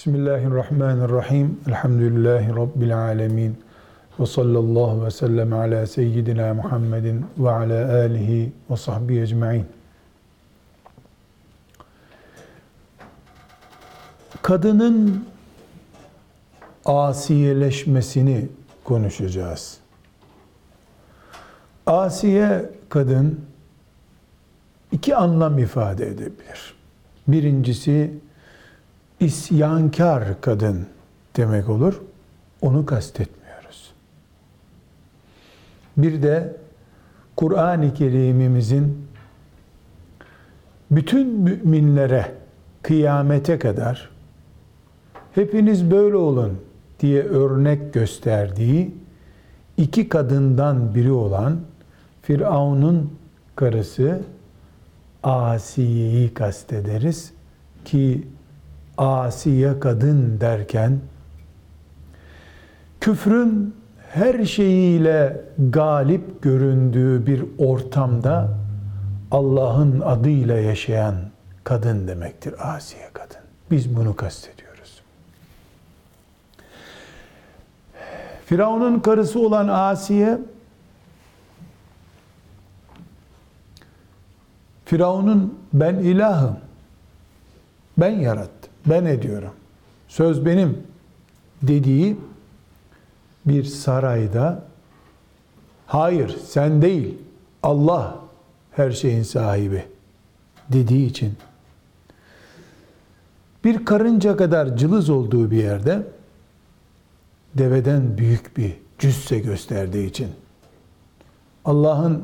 Bismillahirrahmanirrahim. Elhamdülillahi Rabbil alemin. Ve sallallahu ve sellem ala seyyidina Muhammedin ve ala alihi ve sahbihi ecma'in. Kadının asiyeleşmesini konuşacağız. Asiye kadın iki anlam ifade edebilir. Birincisi isyankar kadın demek olur. Onu kastetmiyoruz. Bir de Kur'an-ı Kerim'imizin bütün müminlere kıyamete kadar hepiniz böyle olun diye örnek gösterdiği iki kadından biri olan Firavun'un karısı Asiye'yi kastederiz ki Asiye kadın derken küfrün her şeyiyle galip göründüğü bir ortamda Allah'ın adıyla yaşayan kadın demektir Asiye kadın. Biz bunu kastediyoruz. Firavun'un karısı olan Asiye Firavun'un ben ilahım, ben yarattım, ben ediyorum, söz benim dediği bir sarayda hayır sen değil Allah her şeyin sahibi dediği için bir karınca kadar cılız olduğu bir yerde deveden büyük bir cüsse gösterdiği için Allah'ın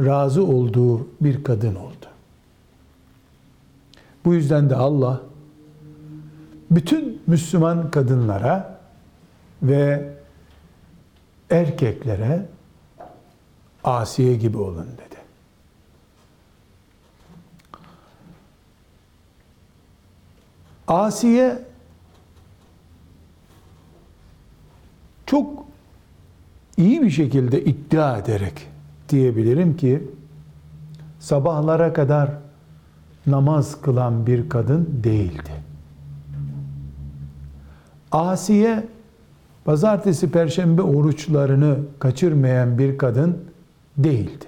razı olduğu bir kadın oldu. Bu yüzden de Allah bütün Müslüman kadınlara ve erkeklere Asiye gibi olun dedi. Asiye çok iyi bir şekilde iddia ederek diyebilirim ki sabahlara kadar namaz kılan bir kadın değildi. Asiye pazartesi perşembe oruçlarını kaçırmayan bir kadın değildi.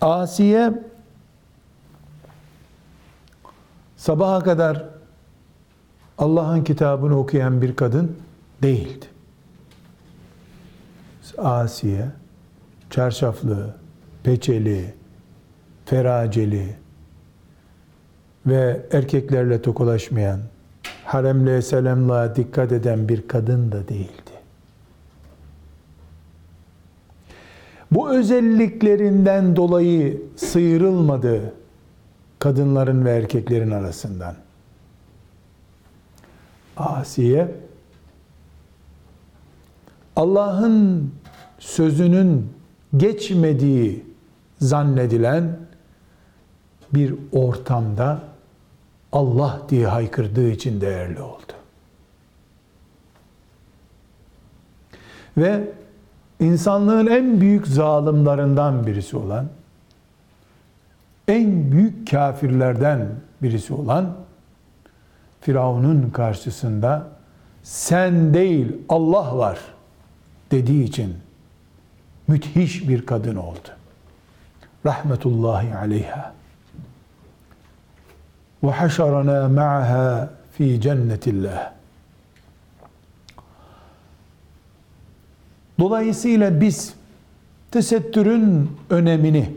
Asiye sabaha kadar Allah'ın kitabını okuyan bir kadın değildi. Asiye çarşaflı, peçeli, feraceli ve erkeklerle tokalaşmayan, haremle selamla dikkat eden bir kadın da değildi. Bu özelliklerinden dolayı sıyrılmadı kadınların ve erkeklerin arasından. Asiye Allah'ın sözünün geçmediği zannedilen bir ortamda Allah diye haykırdığı için değerli oldu. Ve insanlığın en büyük zalimlerinden birisi olan, en büyük kafirlerden birisi olan Firavun'un karşısında sen değil Allah var dediği için müthiş bir kadın oldu. Rahmetullahi aleyha. Ve haşarana ma'aha fi cennetillah. Dolayısıyla biz tesettürün önemini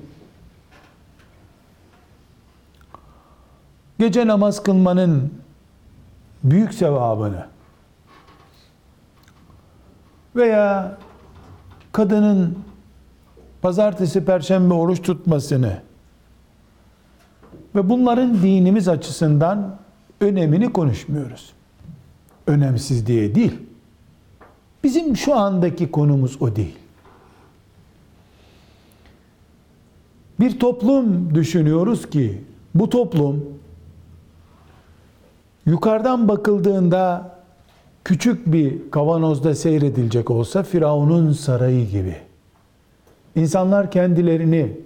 gece namaz kılmanın büyük sevabını veya kadının pazartesi, perşembe oruç tutmasını ve bunların dinimiz açısından önemini konuşmuyoruz. Önemsiz diye değil. Bizim şu andaki konumuz o değil. Bir toplum düşünüyoruz ki bu toplum yukarıdan bakıldığında küçük bir kavanozda seyredilecek olsa Firavun'un sarayı gibi. İnsanlar kendilerini,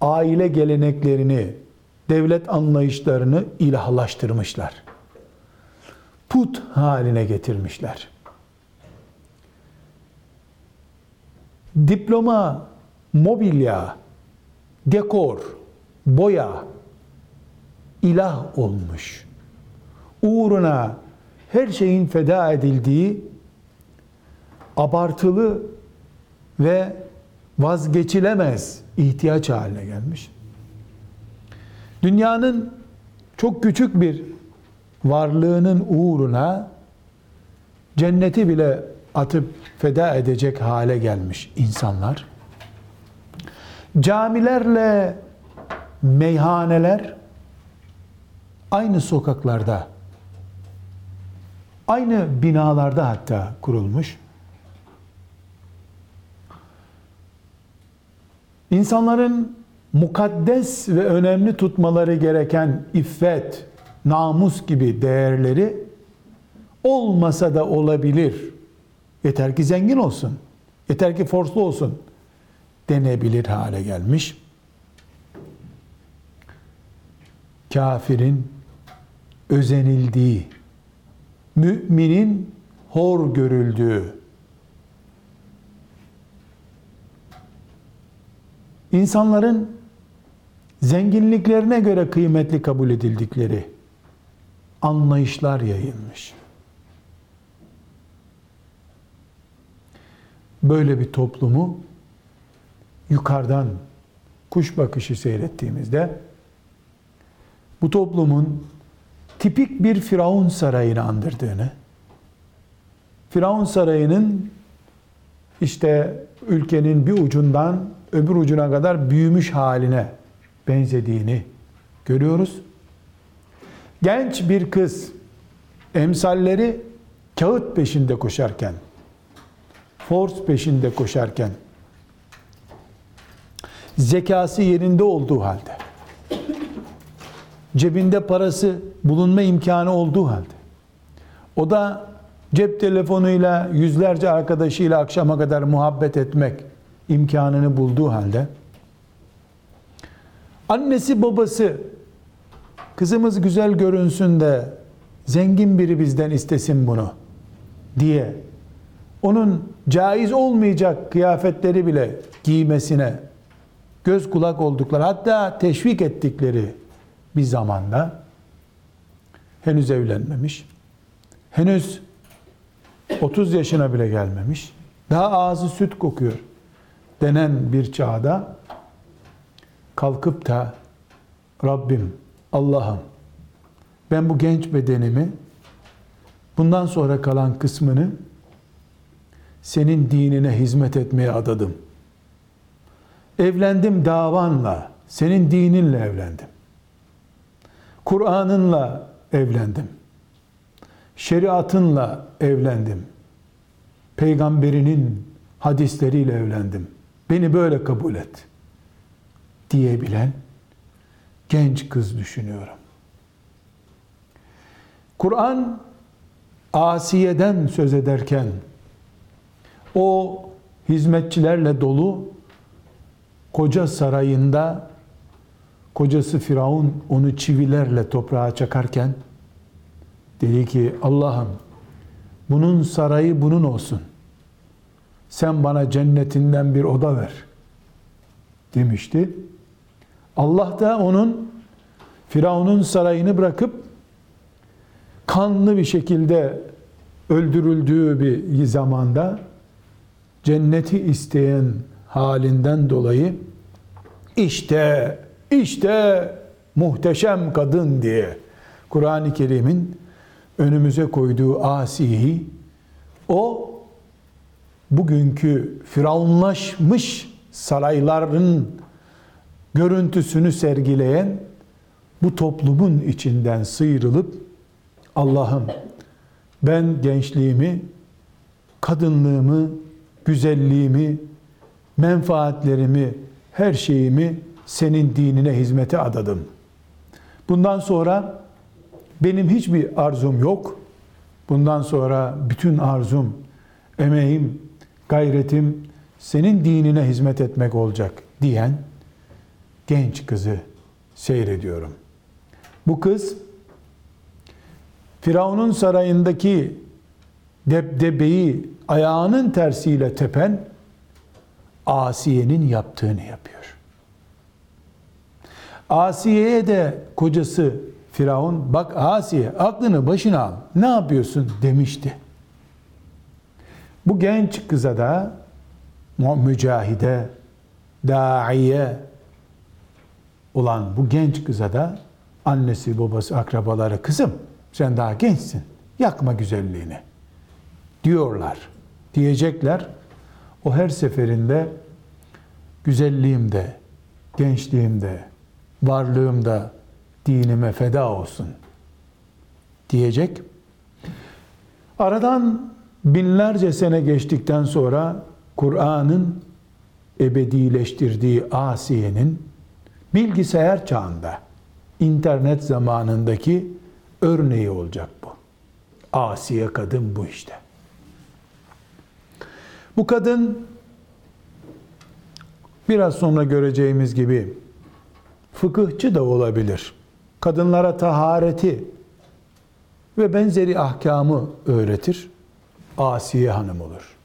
aile geleneklerini, devlet anlayışlarını ilahlaştırmışlar. put haline getirmişler. Diploma, mobilya, dekor, boya ilah olmuş. Uğruna her şeyin feda edildiği abartılı ve vazgeçilemez ihtiyaç haline gelmiş. Dünyanın çok küçük bir varlığının uğruna cenneti bile atıp feda edecek hale gelmiş insanlar. Camilerle meyhaneler aynı sokaklarda, aynı binalarda hatta kurulmuş. İnsanların mukaddes ve önemli tutmaları gereken iffet, namus gibi değerleri olmasa da olabilir. Yeter ki zengin olsun. Yeter ki forslu olsun denebilir hale gelmiş. Kafirin özenildiği, müminin hor görüldüğü, insanların zenginliklerine göre kıymetli kabul edildikleri anlayışlar yayılmış. Böyle bir toplumu yukarıdan kuş bakışı seyrettiğimizde bu toplumun tipik bir Firavun sarayını andırdığını, Firavun sarayının işte ülkenin bir ucundan öbür ucuna kadar büyümüş haline benzediğini görüyoruz. Genç bir kız emsalleri kağıt peşinde koşarken, force peşinde koşarken, zekası yerinde olduğu halde, cebinde parası bulunma imkanı olduğu halde, o da cep telefonuyla yüzlerce arkadaşıyla akşama kadar muhabbet etmek imkanını bulduğu halde, annesi babası kızımız güzel görünsün de zengin biri bizden istesin bunu diye onun caiz olmayacak kıyafetleri bile giymesine göz kulak oldukları hatta teşvik ettikleri bir zamanda henüz evlenmemiş henüz 30 yaşına bile gelmemiş daha ağzı süt kokuyor denen bir çağda kalkıp da Rabbim Allah'ım ben bu genç bedenimi bundan sonra kalan kısmını senin dinine hizmet etmeye adadım. Evlendim davanla, senin dininle evlendim. Kur'an'ınla evlendim. Şeriatınla evlendim. Peygamberinin hadisleriyle evlendim. Beni böyle kabul et diyebilen genç kız düşünüyorum. Kur'an Asiye'den söz ederken o hizmetçilerle dolu koca sarayında kocası Firavun onu çivilerle toprağa çakarken dedi ki Allah'ım bunun sarayı bunun olsun. Sen bana cennetinden bir oda ver demişti. Allah da onun Firavun'un sarayını bırakıp kanlı bir şekilde öldürüldüğü bir zamanda cenneti isteyen halinden dolayı işte işte muhteşem kadın diye Kur'an-ı Kerim'in önümüze koyduğu Asi'yi o bugünkü firavunlaşmış sarayların görüntüsünü sergileyen bu toplumun içinden sıyrılıp Allah'ım ben gençliğimi, kadınlığımı, güzelliğimi, menfaatlerimi, her şeyimi senin dinine hizmete adadım. Bundan sonra benim hiçbir arzum yok. Bundan sonra bütün arzum, emeğim, gayretim senin dinine hizmet etmek olacak diyen genç kızı seyrediyorum. Bu kız Firavun'un sarayındaki debdebeyi ayağının tersiyle tepen Asiye'nin yaptığını yapıyor. Asiye'ye de kocası Firavun bak Asiye aklını başına al ne yapıyorsun demişti. Bu genç kıza da mücahide, daiye olan bu genç kıza da annesi, babası, akrabaları kızım sen daha gençsin. Yakma güzelliğini. Diyorlar. Diyecekler. O her seferinde güzelliğimde, gençliğimde, varlığımda dinime feda olsun diyecek. Aradan binlerce sene geçtikten sonra Kur'an'ın ebedileştirdiği Asiye'nin bilgisayar çağında, internet zamanındaki örneği olacak bu. Asiye kadın bu işte. Bu kadın biraz sonra göreceğimiz gibi fıkıhçı da olabilir. Kadınlara tahareti ve benzeri ahkamı öğretir. Asiye hanım olur.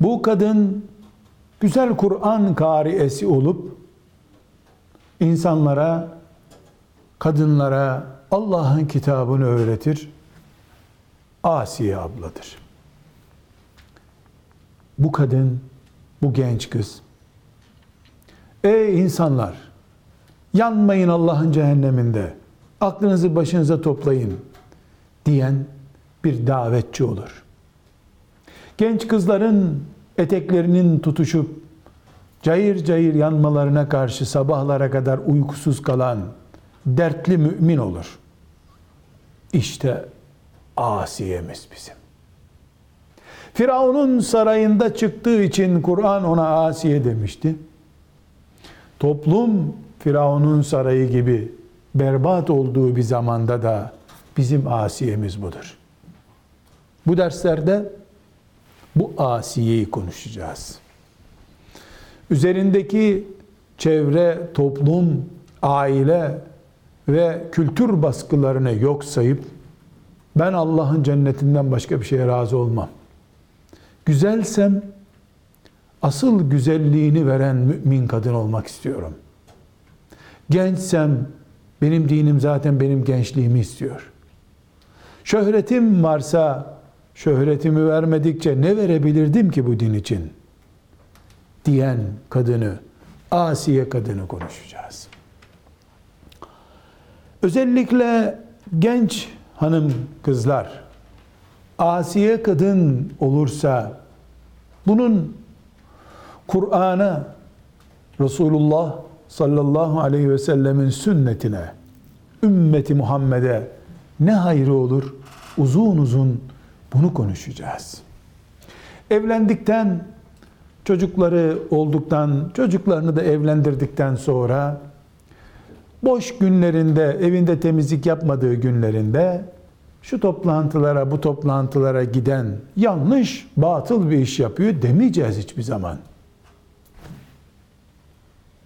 Bu kadın güzel Kur'an kariesi olup insanlara, kadınlara Allah'ın kitabını öğretir. Asiye abladır. Bu kadın, bu genç kız. Ey insanlar! Yanmayın Allah'ın cehenneminde. Aklınızı başınıza toplayın diyen bir davetçi olur. Genç kızların eteklerinin tutuşup cayır cayır yanmalarına karşı sabahlara kadar uykusuz kalan dertli mümin olur. İşte Asiye'miz bizim. Firavun'un sarayında çıktığı için Kur'an ona Asiye demişti. Toplum Firavun'un sarayı gibi berbat olduğu bir zamanda da bizim Asiye'miz budur. Bu derslerde bu Asiye'yi konuşacağız. Üzerindeki çevre, toplum, aile ve kültür baskılarını yok sayıp ben Allah'ın cennetinden başka bir şeye razı olmam. Güzelsem asıl güzelliğini veren mümin kadın olmak istiyorum. Gençsem benim dinim zaten benim gençliğimi istiyor. Şöhretim varsa şöhretimi vermedikçe ne verebilirdim ki bu din için? Diyen kadını, Asiye kadını konuşacağız. Özellikle genç hanım kızlar Asiye kadın olursa bunun Kur'an'a Resulullah sallallahu aleyhi ve sellemin sünnetine ümmeti Muhammed'e ne hayrı olur? Uzun uzun bunu konuşacağız. Evlendikten, çocukları olduktan, çocuklarını da evlendirdikten sonra boş günlerinde, evinde temizlik yapmadığı günlerinde şu toplantılara, bu toplantılara giden yanlış, batıl bir iş yapıyor demeyeceğiz hiçbir zaman.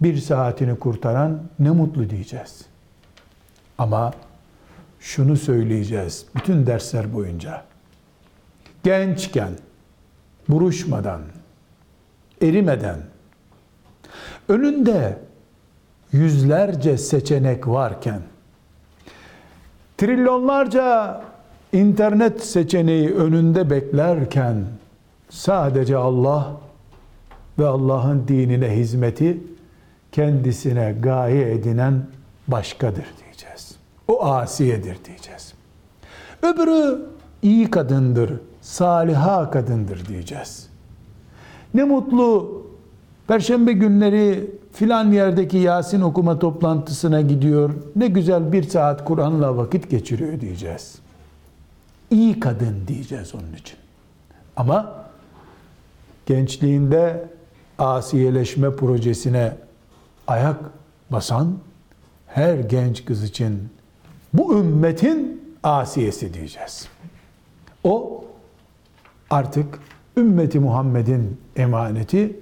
Bir saatini kurtaran ne mutlu diyeceğiz. Ama şunu söyleyeceğiz bütün dersler boyunca. Gençken, buruşmadan, erimeden, önünde yüzlerce seçenek varken, trilyonlarca internet seçeneği önünde beklerken, sadece Allah ve Allah'ın dinine hizmeti kendisine gaye edinen başkadır diyeceğiz. O asiyedir diyeceğiz. Öbürü iyi kadındır, saliha kadındır diyeceğiz. Ne mutlu Perşembe günleri filan yerdeki Yasin okuma toplantısına gidiyor. Ne güzel bir saat Kur'an'la vakit geçiriyor diyeceğiz. İyi kadın diyeceğiz onun için. Ama gençliğinde asiyeleşme projesine ayak basan her genç kız için bu ümmetin asiyesi diyeceğiz. O artık ümmeti Muhammed'in emaneti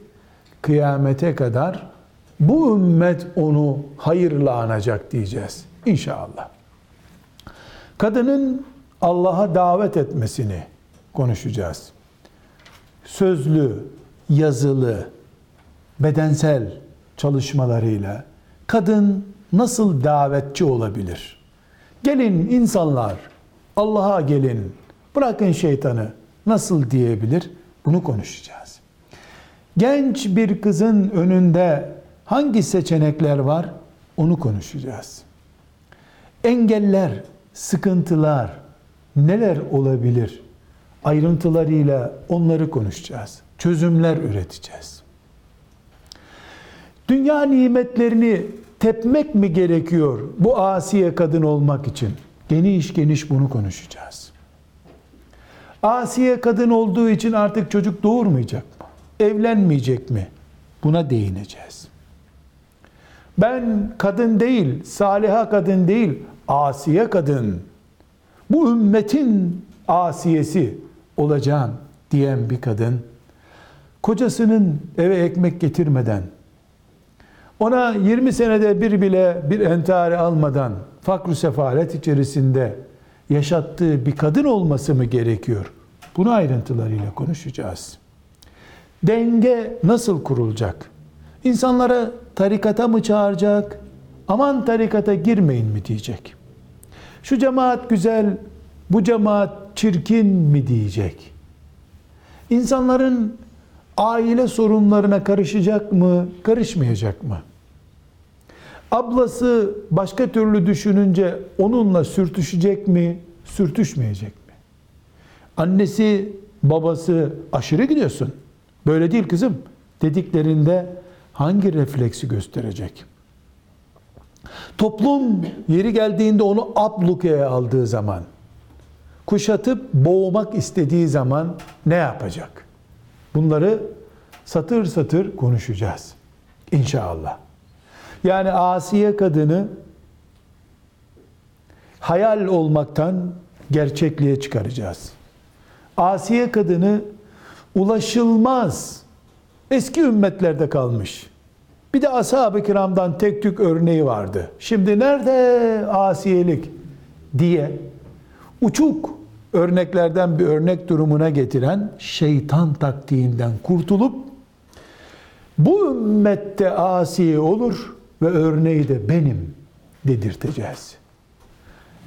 kıyamete kadar bu ümmet onu hayırla anacak diyeceğiz inşallah. Kadının Allah'a davet etmesini konuşacağız. Sözlü, yazılı, bedensel çalışmalarıyla kadın nasıl davetçi olabilir? Gelin insanlar, Allah'a gelin, bırakın şeytanı nasıl diyebilir? Bunu konuşacağız. Genç bir kızın önünde hangi seçenekler var? Onu konuşacağız. Engeller, sıkıntılar neler olabilir? Ayrıntılarıyla onları konuşacağız. Çözümler üreteceğiz. Dünya nimetlerini tepmek mi gerekiyor bu asiye kadın olmak için? Geniş geniş bunu konuşacağız. Asiye kadın olduğu için artık çocuk doğurmayacak mı? Evlenmeyecek mi? Buna değineceğiz. Ben kadın değil, saliha kadın değil, asiye kadın. Bu ümmetin asiyesi olacağım diyen bir kadın kocasının eve ekmek getirmeden ona 20 senede bir bile bir entari almadan fakr sefalet içerisinde yaşattığı bir kadın olması mı gerekiyor? Bunu ayrıntılarıyla konuşacağız. Denge nasıl kurulacak? İnsanlara tarikata mı çağıracak? Aman tarikata girmeyin mi diyecek? Şu cemaat güzel, bu cemaat çirkin mi diyecek? İnsanların aile sorunlarına karışacak mı, karışmayacak mı? Ablası başka türlü düşününce onunla sürtüşecek mi, sürtüşmeyecek mi? Annesi, babası aşırı gidiyorsun. Böyle değil kızım dediklerinde hangi refleksi gösterecek? Toplum yeri geldiğinde onu ablukeye aldığı zaman, kuşatıp boğmak istediği zaman ne yapacak? Bunları satır satır konuşacağız. İnşallah. Yani asiye kadını hayal olmaktan gerçekliğe çıkaracağız. Asiye kadını ulaşılmaz eski ümmetlerde kalmış. Bir de ashab-ı kiramdan tek tük örneği vardı. Şimdi nerede asiyelik diye uçuk örneklerden bir örnek durumuna getiren şeytan taktiğinden kurtulup bu ümmette asiye olur ve örneği de benim dedirteceğiz.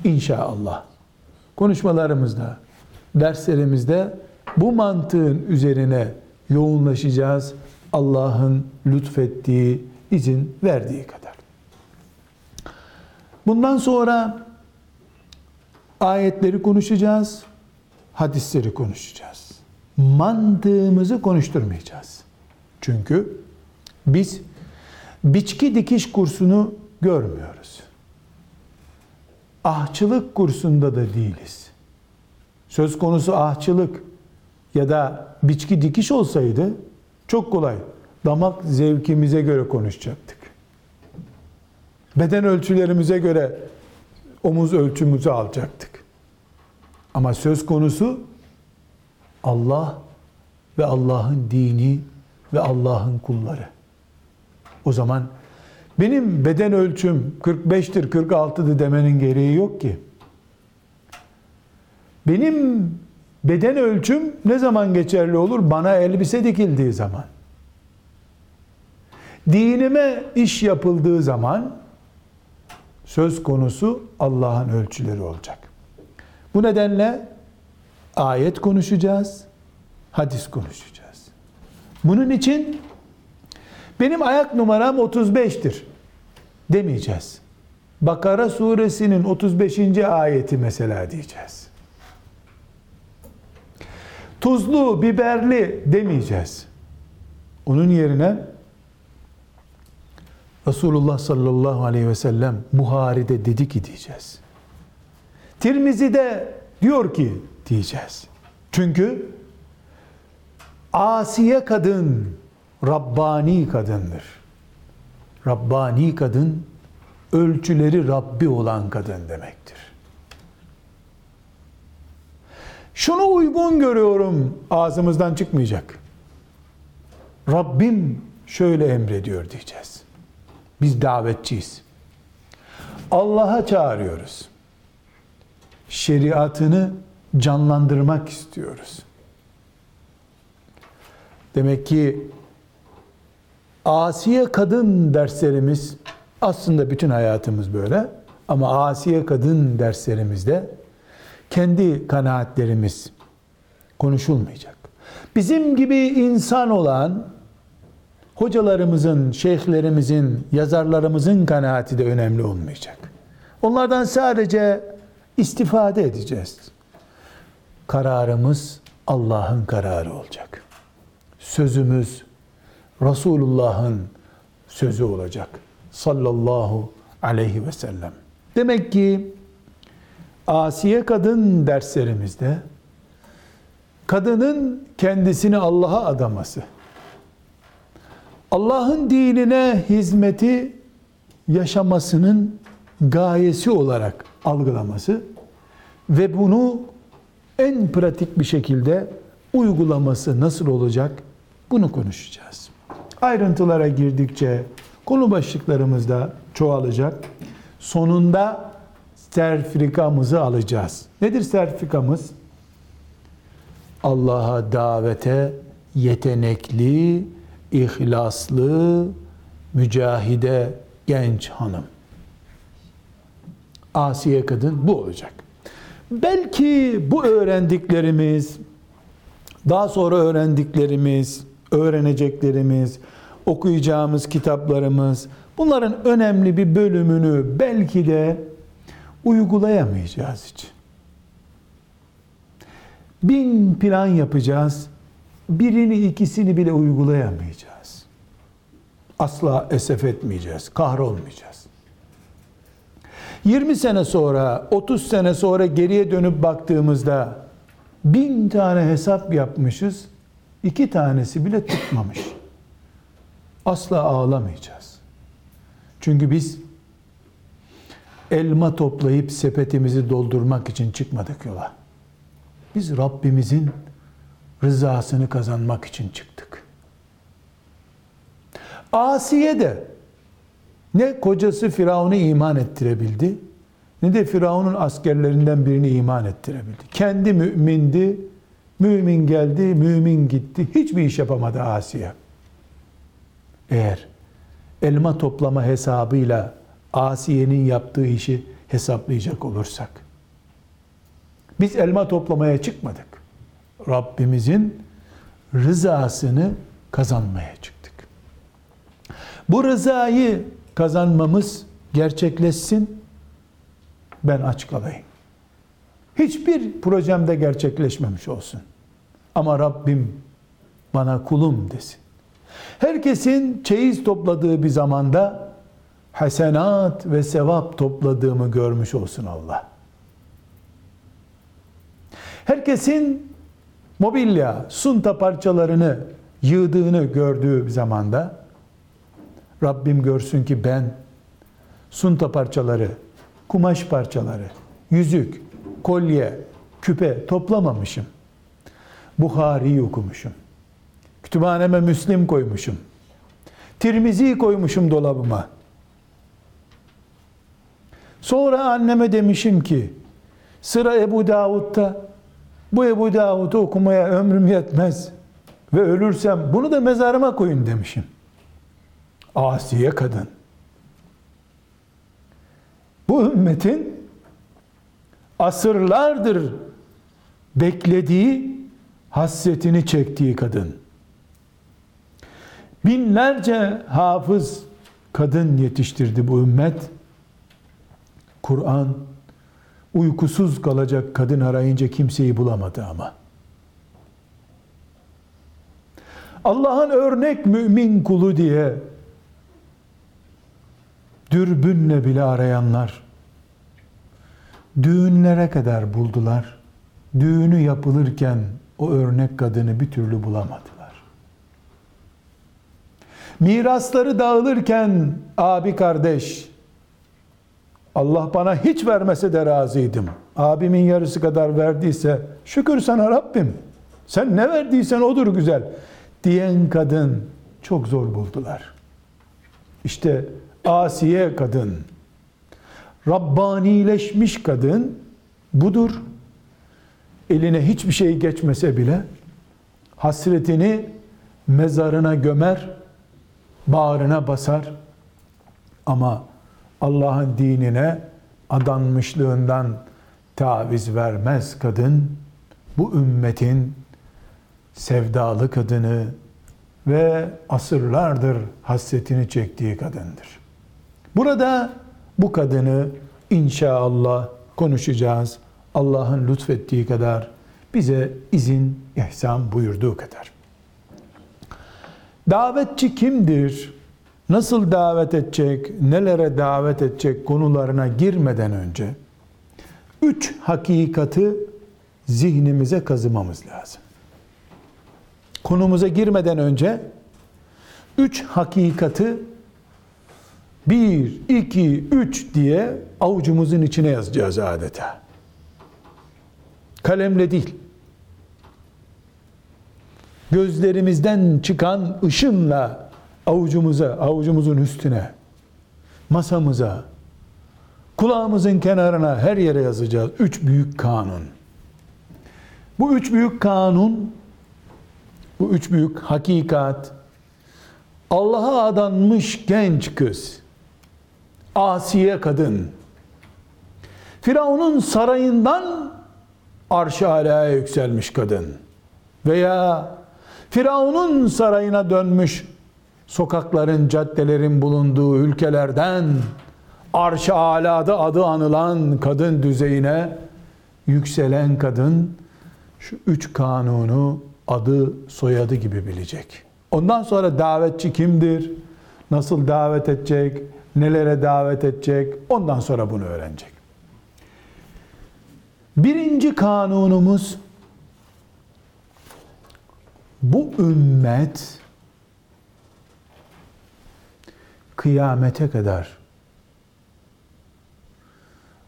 İnşallah. Konuşmalarımızda, derslerimizde bu mantığın üzerine yoğunlaşacağız. Allah'ın lütfettiği, izin verdiği kadar. Bundan sonra ayetleri konuşacağız, hadisleri konuşacağız. Mantığımızı konuşturmayacağız. Çünkü biz biçki dikiş kursunu görmüyoruz. Ahçılık kursunda da değiliz. Söz konusu ahçılık ya da biçki dikiş olsaydı çok kolay. Damak zevkimize göre konuşacaktık. Beden ölçülerimize göre omuz ölçümüzü alacaktık. Ama söz konusu Allah ve Allah'ın dini ve Allah'ın kulları. O zaman benim beden ölçüm 45'tir 46'dır demenin gereği yok ki. Benim beden ölçüm ne zaman geçerli olur? Bana elbise dikildiği zaman. Dinime iş yapıldığı zaman söz konusu Allah'ın ölçüleri olacak. Bu nedenle ayet konuşacağız, hadis konuşacağız. Bunun için benim ayak numaram 35'tir demeyeceğiz. Bakara suresinin 35. ayeti mesela diyeceğiz. Tuzlu, biberli demeyeceğiz. Onun yerine Resulullah sallallahu aleyhi ve sellem Buhari'de dedi ki diyeceğiz. Tirmizi'de diyor ki diyeceğiz. Çünkü asiye kadın Rabbani kadındır. Rabbani kadın ölçüleri Rabbi olan kadın demektir. Şunu uygun görüyorum ağzımızdan çıkmayacak. Rabbim şöyle emrediyor diyeceğiz. Biz davetçiyiz. Allah'a çağırıyoruz. şeriatını canlandırmak istiyoruz. Demek ki asiye kadın derslerimiz aslında bütün hayatımız böyle ama asiye kadın derslerimizde kendi kanaatlerimiz konuşulmayacak. Bizim gibi insan olan hocalarımızın, şeyhlerimizin, yazarlarımızın kanaati de önemli olmayacak. Onlardan sadece istifade edeceğiz. Kararımız Allah'ın kararı olacak. Sözümüz Resulullah'ın sözü olacak. Sallallahu aleyhi ve sellem. Demek ki Asiye kadın derslerimizde kadının kendisini Allah'a adaması, Allah'ın dinine hizmeti yaşamasının gayesi olarak algılaması ve bunu en pratik bir şekilde uygulaması nasıl olacak bunu konuşacağız. Ayrıntılara girdikçe konu başlıklarımız da çoğalacak. Sonunda sertifikamızı alacağız. Nedir sertifikamız? Allah'a davete yetenekli, ihlaslı, mücahide genç hanım. Asiye kadın bu olacak. Belki bu öğrendiklerimiz, daha sonra öğrendiklerimiz, öğreneceklerimiz, okuyacağımız kitaplarımız, bunların önemli bir bölümünü belki de uygulayamayacağız hiç. Bin plan yapacağız, birini ikisini bile uygulayamayacağız. Asla esef etmeyeceğiz, kahrolmayacağız. 20 sene sonra, 30 sene sonra geriye dönüp baktığımızda bin tane hesap yapmışız, iki tanesi bile tutmamış. Asla ağlamayacağız. Çünkü biz elma toplayıp sepetimizi doldurmak için çıkmadık yola. Biz Rabbimizin rızasını kazanmak için çıktık. Asiye de ne kocası Firavun'u iman ettirebildi, ne de Firavun'un askerlerinden birini iman ettirebildi. Kendi mümindi, mümin geldi, mümin gitti. Hiçbir iş yapamadı Asiye. Eğer elma toplama hesabıyla Asiye'nin yaptığı işi hesaplayacak olursak. Biz elma toplamaya çıkmadık. Rabbimizin rızasını kazanmaya çıktık. Bu rızayı kazanmamız gerçekleşsin. Ben aç kalayım. Hiçbir projemde gerçekleşmemiş olsun. Ama Rabbim bana kulum desin. Herkesin çeyiz topladığı bir zamanda hasenat ve sevap topladığımı görmüş olsun Allah. Herkesin mobilya, sunta parçalarını yığdığını gördüğü bir zamanda Rabbim görsün ki ben sunta parçaları, kumaş parçaları, yüzük, kolye, küpe toplamamışım. Buhari'yi okumuşum. Kütüphaneme Müslim koymuşum. Tirmizi koymuşum dolabıma. Sonra anneme demişim ki sıra Ebu Davud'da bu Ebu Davud'u okumaya ömrüm yetmez ve ölürsem bunu da mezarıma koyun demişim. Asiye kadın. Bu ümmetin asırlardır beklediği, hasretini çektiği kadın. Binlerce hafız kadın yetiştirdi bu ümmet. Kur'an uykusuz kalacak kadın arayınca kimseyi bulamadı ama. Allah'ın örnek mümin kulu diye dürbünle bile arayanlar düğünlere kadar buldular. Düğünü yapılırken o örnek kadını bir türlü bulamadılar. Mirasları dağılırken abi kardeş Allah bana hiç vermese de razıydım. Abimin yarısı kadar verdiyse şükür sana Rabbim. Sen ne verdiysen odur güzel diyen kadın çok zor buldular. İşte Asiye kadın, Rabbanileşmiş kadın budur. Eline hiçbir şey geçmese bile hasretini mezarına gömer, bağrına basar. Ama Allah'ın dinine adanmışlığından taviz vermez kadın. Bu ümmetin sevdalı kadını ve asırlardır hasretini çektiği kadındır. Burada bu kadını inşallah konuşacağız. Allah'ın lütfettiği kadar bize izin ihsan buyurduğu kadar. Davetçi kimdir? Nasıl davet edecek? Nelere davet edecek konularına girmeden önce üç hakikati zihnimize kazımamız lazım. Konumuza girmeden önce üç hakikati bir, iki, üç diye avucumuzun içine yazacağız adeta. Kalemle değil. Gözlerimizden çıkan ışınla avucumuza, avucumuzun üstüne, masamıza, kulağımızın kenarına her yere yazacağız. Üç büyük kanun. Bu üç büyük kanun, bu üç büyük hakikat, Allah'a adanmış genç kız, asiye kadın, Firavun'un sarayından arş-ı yükselmiş kadın veya Firavun'un sarayına dönmüş sokakların, caddelerin bulunduğu ülkelerden arş-ı alada adı anılan kadın düzeyine yükselen kadın şu üç kanunu adı soyadı gibi bilecek. Ondan sonra davetçi kimdir? Nasıl davet edecek? Nelere davet edecek? Ondan sonra bunu öğrenecek. Birinci kanunumuz bu ümmet kıyamete kadar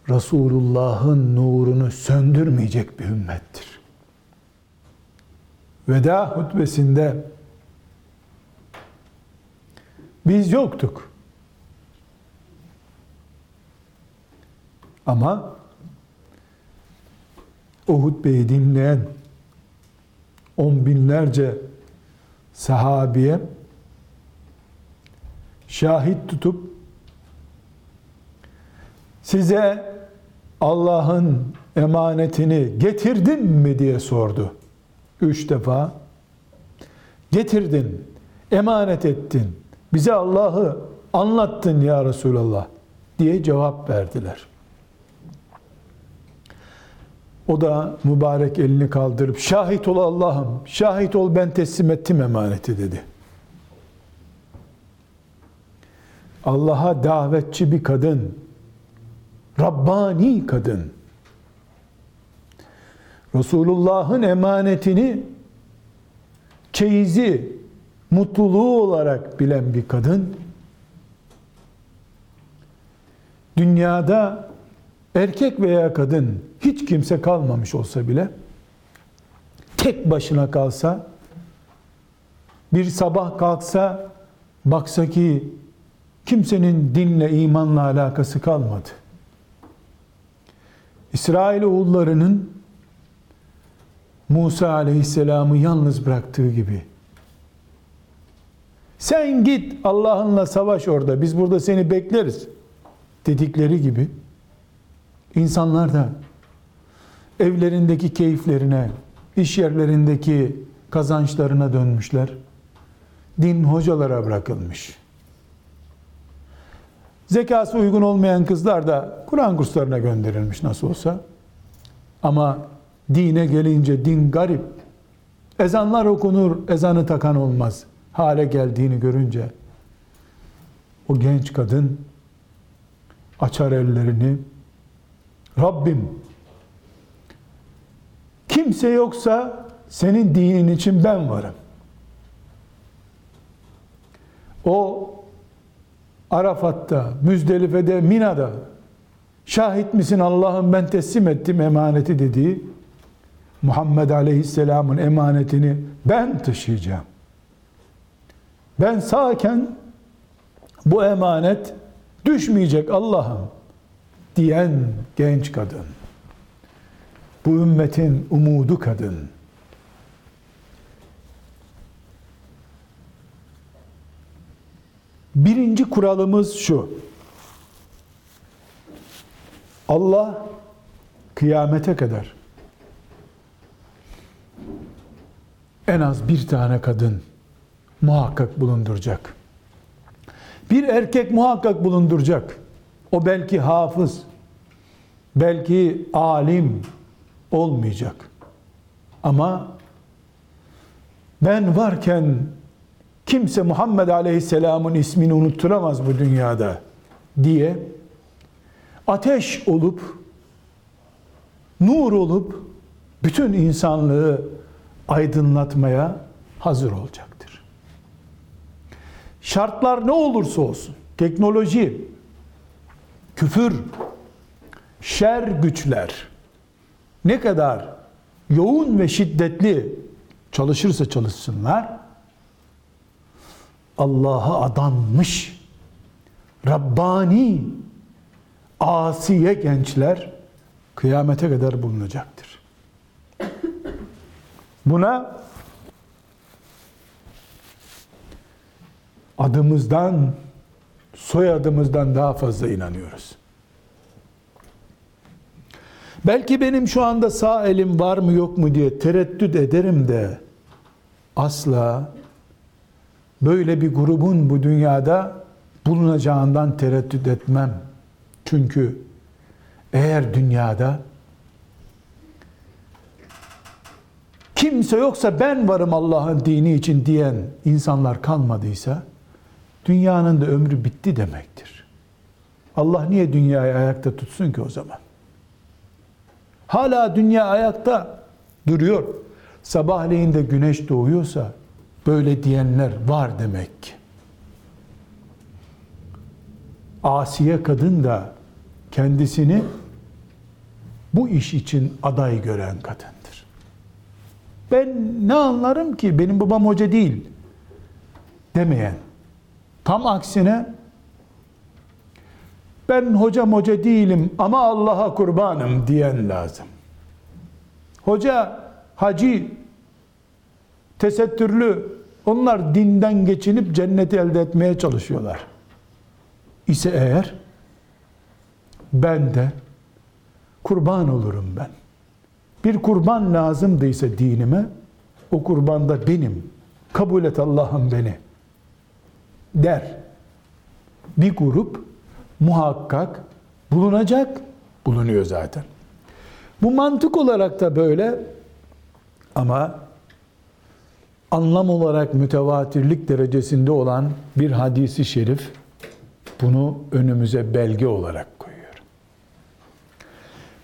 Resulullah'ın nurunu söndürmeyecek bir ümmettir. Veda hutbesinde biz yoktuk. Ama o hutbeyi dinleyen on binlerce sahabiye şahit tutup size Allah'ın emanetini getirdim mi diye sordu. Üç defa getirdin, emanet ettin, bize Allah'ı anlattın ya Resulallah diye cevap verdiler. O da mübarek elini kaldırıp şahit ol Allah'ım, şahit ol ben teslim ettim emaneti dedi. Allah'a davetçi bir kadın, Rabbani kadın, Resulullah'ın emanetini çeyizi, mutluluğu olarak bilen bir kadın, dünyada erkek veya kadın hiç kimse kalmamış olsa bile tek başına kalsa bir sabah kalksa baksa ki kimsenin dinle imanla alakası kalmadı. İsrail oğullarının Musa aleyhisselamı yalnız bıraktığı gibi sen git Allah'ınla savaş orada biz burada seni bekleriz dedikleri gibi insanlar da evlerindeki keyiflerine, iş yerlerindeki kazançlarına dönmüşler. Din hocalara bırakılmış. Zekası uygun olmayan kızlar da Kur'an kurslarına gönderilmiş nasıl olsa. Ama dine gelince din garip. Ezanlar okunur, ezanı takan olmaz. Hale geldiğini görünce o genç kadın açar ellerini Rabbim kimse yoksa senin dinin için ben varım. O Arafat'ta, Müzdelife'de, Mina'da şahit misin Allah'ım ben teslim ettim emaneti dediği Muhammed Aleyhisselam'ın emanetini ben taşıyacağım. Ben sağken bu emanet düşmeyecek Allah'ım diyen genç kadın. Bu ümmetin umudu kadın. Birinci kuralımız şu. Allah kıyamete kadar en az bir tane kadın muhakkak bulunduracak. Bir erkek muhakkak bulunduracak. O belki hafız, belki alim olmayacak. Ama ben varken kimse Muhammed Aleyhisselam'ın ismini unutturamaz bu dünyada diye ateş olup nur olup bütün insanlığı aydınlatmaya hazır olacaktır. Şartlar ne olursa olsun, teknoloji, küfür, şer güçler ne kadar yoğun ve şiddetli çalışırsa çalışsınlar, Allah'a adanmış, Rabbani, asiye gençler kıyamete kadar bulunacaktır. Buna adımızdan, soyadımızdan daha fazla inanıyoruz. Belki benim şu anda sağ elim var mı yok mu diye tereddüt ederim de asla böyle bir grubun bu dünyada bulunacağından tereddüt etmem. Çünkü eğer dünyada kimse yoksa ben varım Allah'ın dini için diyen insanlar kalmadıysa dünyanın da ömrü bitti demektir. Allah niye dünyayı ayakta tutsun ki o zaman? Hala dünya ayakta duruyor. Sabahleyin de güneş doğuyorsa böyle diyenler var demek ki. Asiye kadın da kendisini bu iş için aday gören kadındır. Ben ne anlarım ki benim babam hoca değil demeyen. Tam aksine ben hoca değilim ama Allah'a kurbanım diyen lazım. Hoca, hacı, tesettürlü onlar dinden geçinip cenneti elde etmeye çalışıyorlar. İse eğer ben de kurban olurum ben. Bir kurban lazımdıysa dinime o kurban da benim. Kabul et Allah'ım beni der. Bir grup muhakkak bulunacak, bulunuyor zaten. Bu mantık olarak da böyle ama anlam olarak mütevatirlik derecesinde olan bir hadisi şerif bunu önümüze belge olarak koyuyor.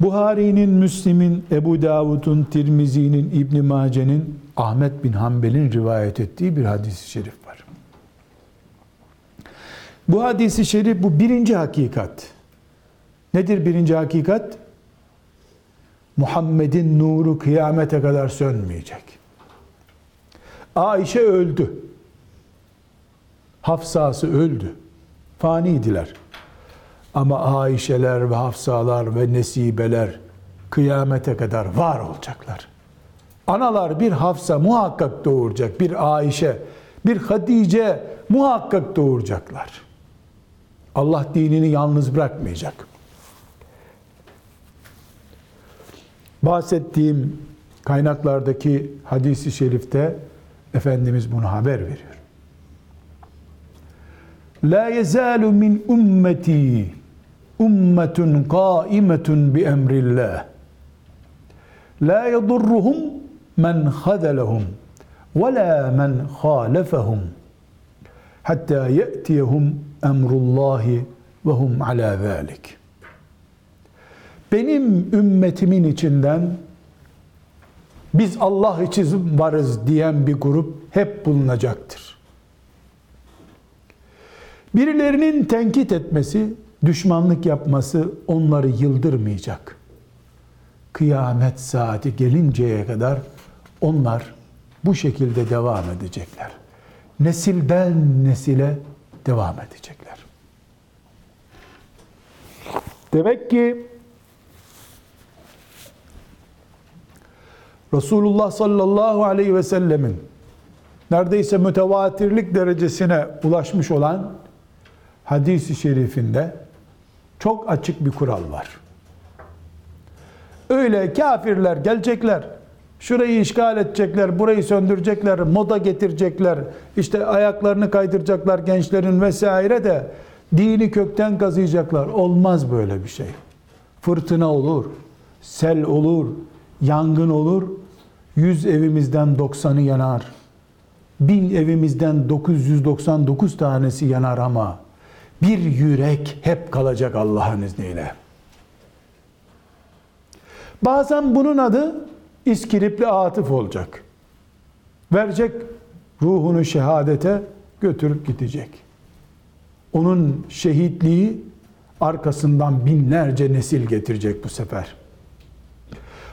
Buhari'nin, Müslim'in, Ebu Davud'un, Tirmizi'nin, İbn Mace'nin, Ahmet bin Hanbel'in rivayet ettiği bir hadisi şerif. Bu hadisi şerif bu birinci hakikat. Nedir birinci hakikat? Muhammed'in nuru kıyamete kadar sönmeyecek. Ayşe öldü. Hafsası öldü. Faniydiler. Ama Ayşeler ve Hafsalar ve Nesibeler kıyamete kadar var olacaklar. Analar bir Hafsa muhakkak doğuracak, bir Ayşe, bir Hatice muhakkak doğuracaklar. Allah dinini yalnız bırakmayacak. Bahsettiğim kaynaklardaki hadisi şerifte Efendimiz bunu haber veriyor. La yezalu min ummeti ummetun kaimetun bi emrillah. La yadurruhum men khadalahum ve la men khalafahum hatta ye'tiyehum emrullahi ve hum ala zalik. Benim ümmetimin içinden biz Allah için varız diyen bir grup hep bulunacaktır. Birilerinin tenkit etmesi, düşmanlık yapması onları yıldırmayacak. Kıyamet saati gelinceye kadar onlar bu şekilde devam edecekler. Nesilden nesile devam edecekler. Demek ki Resulullah sallallahu aleyhi ve sellemin neredeyse mütevatirlik derecesine ulaşmış olan hadisi şerifinde çok açık bir kural var. Öyle kafirler gelecekler, şurayı işgal edecekler, burayı söndürecekler, moda getirecekler, işte ayaklarını kaydıracaklar gençlerin vesaire de dini kökten kazıyacaklar. Olmaz böyle bir şey. Fırtına olur, sel olur, yangın olur. Yüz evimizden 90'ı yanar. Bin evimizden 999 tanesi yanar ama bir yürek hep kalacak Allah'ın izniyle. Bazen bunun adı iskilipli atıf olacak. Verecek ruhunu şehadete götürüp gidecek. Onun şehitliği arkasından binlerce nesil getirecek bu sefer.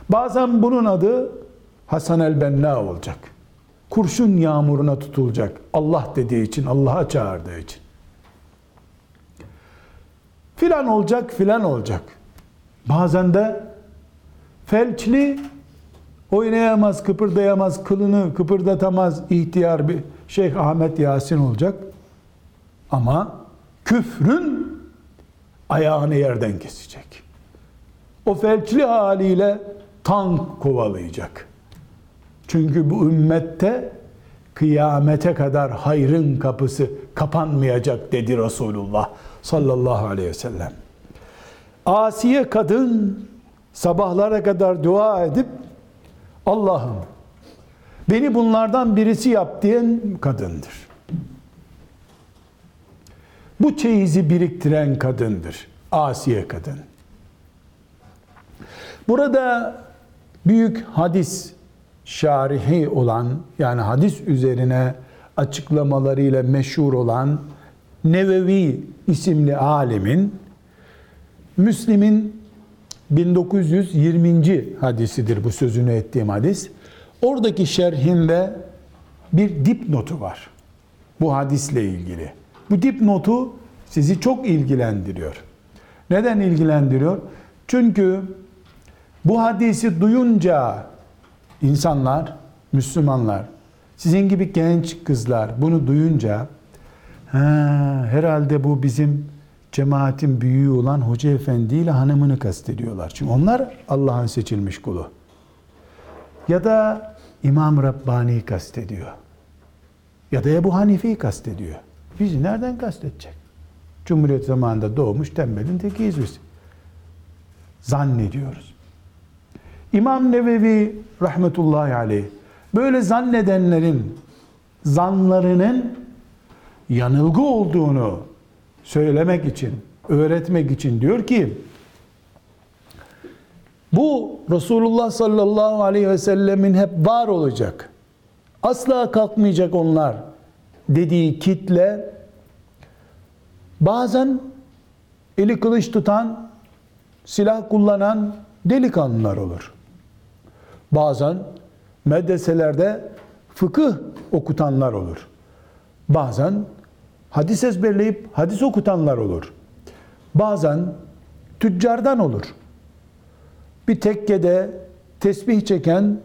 Bazen bunun adı Hasan el-Benna olacak. Kurşun yağmuruna tutulacak. Allah dediği için, Allah'a çağırdığı için. Filan olacak, filan olacak. Bazen de felçli oynayamaz, kıpırdayamaz, kılını kıpırdatamaz ihtiyar bir Şeyh Ahmet Yasin olacak. Ama küfrün ayağını yerden kesecek. O felçli haliyle tank kovalayacak. Çünkü bu ümmette kıyamete kadar hayrın kapısı kapanmayacak dedi Resulullah sallallahu aleyhi ve sellem. Asiye kadın sabahlara kadar dua edip Allah'ım beni bunlardan birisi yap diyen kadındır. Bu çeyizi biriktiren kadındır. Asiye kadın. Burada büyük hadis şarihi olan yani hadis üzerine açıklamalarıyla meşhur olan Nevevi isimli alimin Müslim'in 1920. hadisidir bu sözünü ettiğim hadis. Oradaki şerhinde bir dipnotu var. Bu hadisle ilgili. Bu dipnotu sizi çok ilgilendiriyor. Neden ilgilendiriyor? Çünkü bu hadisi duyunca insanlar, Müslümanlar, sizin gibi genç kızlar bunu duyunca ha, herhalde bu bizim cemaatin büyüğü olan Hoca Efendi ile hanımını kastediyorlar. Çünkü onlar Allah'ın seçilmiş kulu. Ya da İmam Rabbani'yi kastediyor. Ya da Ebu Hanife'yi kastediyor. Bizi nereden kastedecek? Cumhuriyet zamanında doğmuş tembelin tekiyiz biz. Zannediyoruz. İmam Nevevi rahmetullahi aleyh böyle zannedenlerin zanlarının yanılgı olduğunu söylemek için, öğretmek için diyor ki bu Resulullah sallallahu aleyhi ve sellemin hep var olacak. Asla kalkmayacak onlar dediği kitle bazen eli kılıç tutan, silah kullanan delikanlılar olur. Bazen medreselerde fıkıh okutanlar olur. Bazen hadis ezberleyip hadis okutanlar olur. Bazen tüccardan olur. Bir tekkede tesbih çeken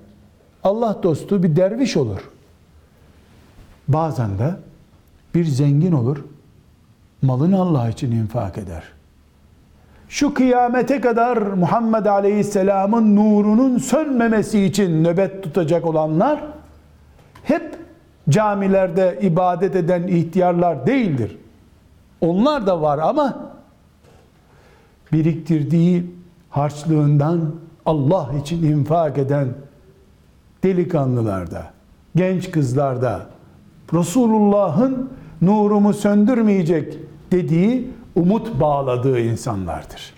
Allah dostu bir derviş olur. Bazen de bir zengin olur. Malını Allah için infak eder. Şu kıyamete kadar Muhammed Aleyhisselam'ın nurunun sönmemesi için nöbet tutacak olanlar hep camilerde ibadet eden ihtiyarlar değildir. Onlar da var ama biriktirdiği harçlığından Allah için infak eden delikanlılarda, genç kızlarda Resulullah'ın nurumu söndürmeyecek dediği umut bağladığı insanlardır.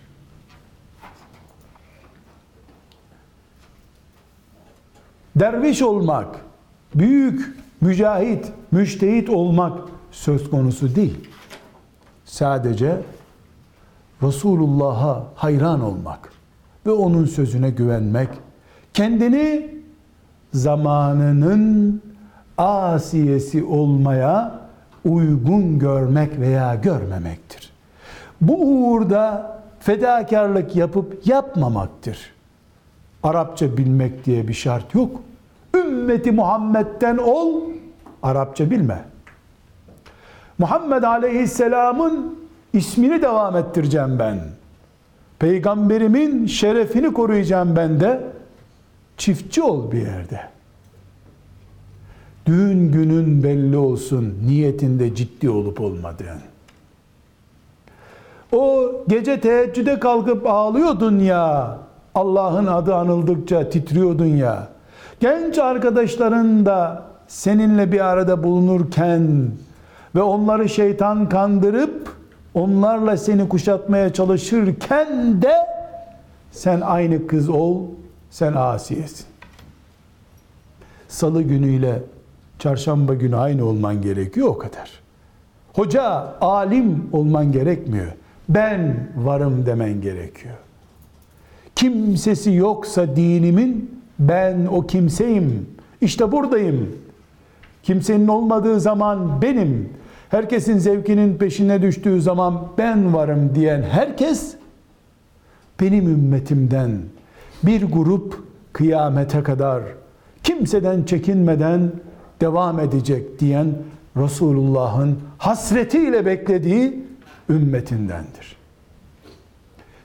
Derviş olmak, büyük mücahit, müştehit olmak söz konusu değil. Sadece Resulullah'a hayran olmak ve onun sözüne güvenmek, kendini zamanının asiyesi olmaya uygun görmek veya görmemektir. Bu uğurda fedakarlık yapıp yapmamaktır. Arapça bilmek diye bir şart yok. Ümmeti Muhammed'den ol, Arapça bilme. Muhammed Aleyhisselam'ın ismini devam ettireceğim ben. Peygamberimin şerefini koruyacağım ben de. Çiftçi ol bir yerde. Düğün günün belli olsun niyetinde ciddi olup olmadığın. O gece teheccüde kalkıp ağlıyordun ya. Allah'ın adı anıldıkça titriyordun ya. Genç arkadaşların da seninle bir arada bulunurken ve onları şeytan kandırıp onlarla seni kuşatmaya çalışırken de sen aynı kız ol, sen asiyesin. Salı günüyle çarşamba günü aynı olman gerekiyor o kadar. Hoca, alim olman gerekmiyor. Ben varım demen gerekiyor. Kimsesi yoksa dinimin ben o kimseyim. İşte buradayım. Kimsenin olmadığı zaman benim. Herkesin zevkinin peşine düştüğü zaman ben varım diyen herkes benim ümmetimden bir grup kıyamete kadar kimseden çekinmeden devam edecek diyen Resulullah'ın hasretiyle beklediği ümmetindendir.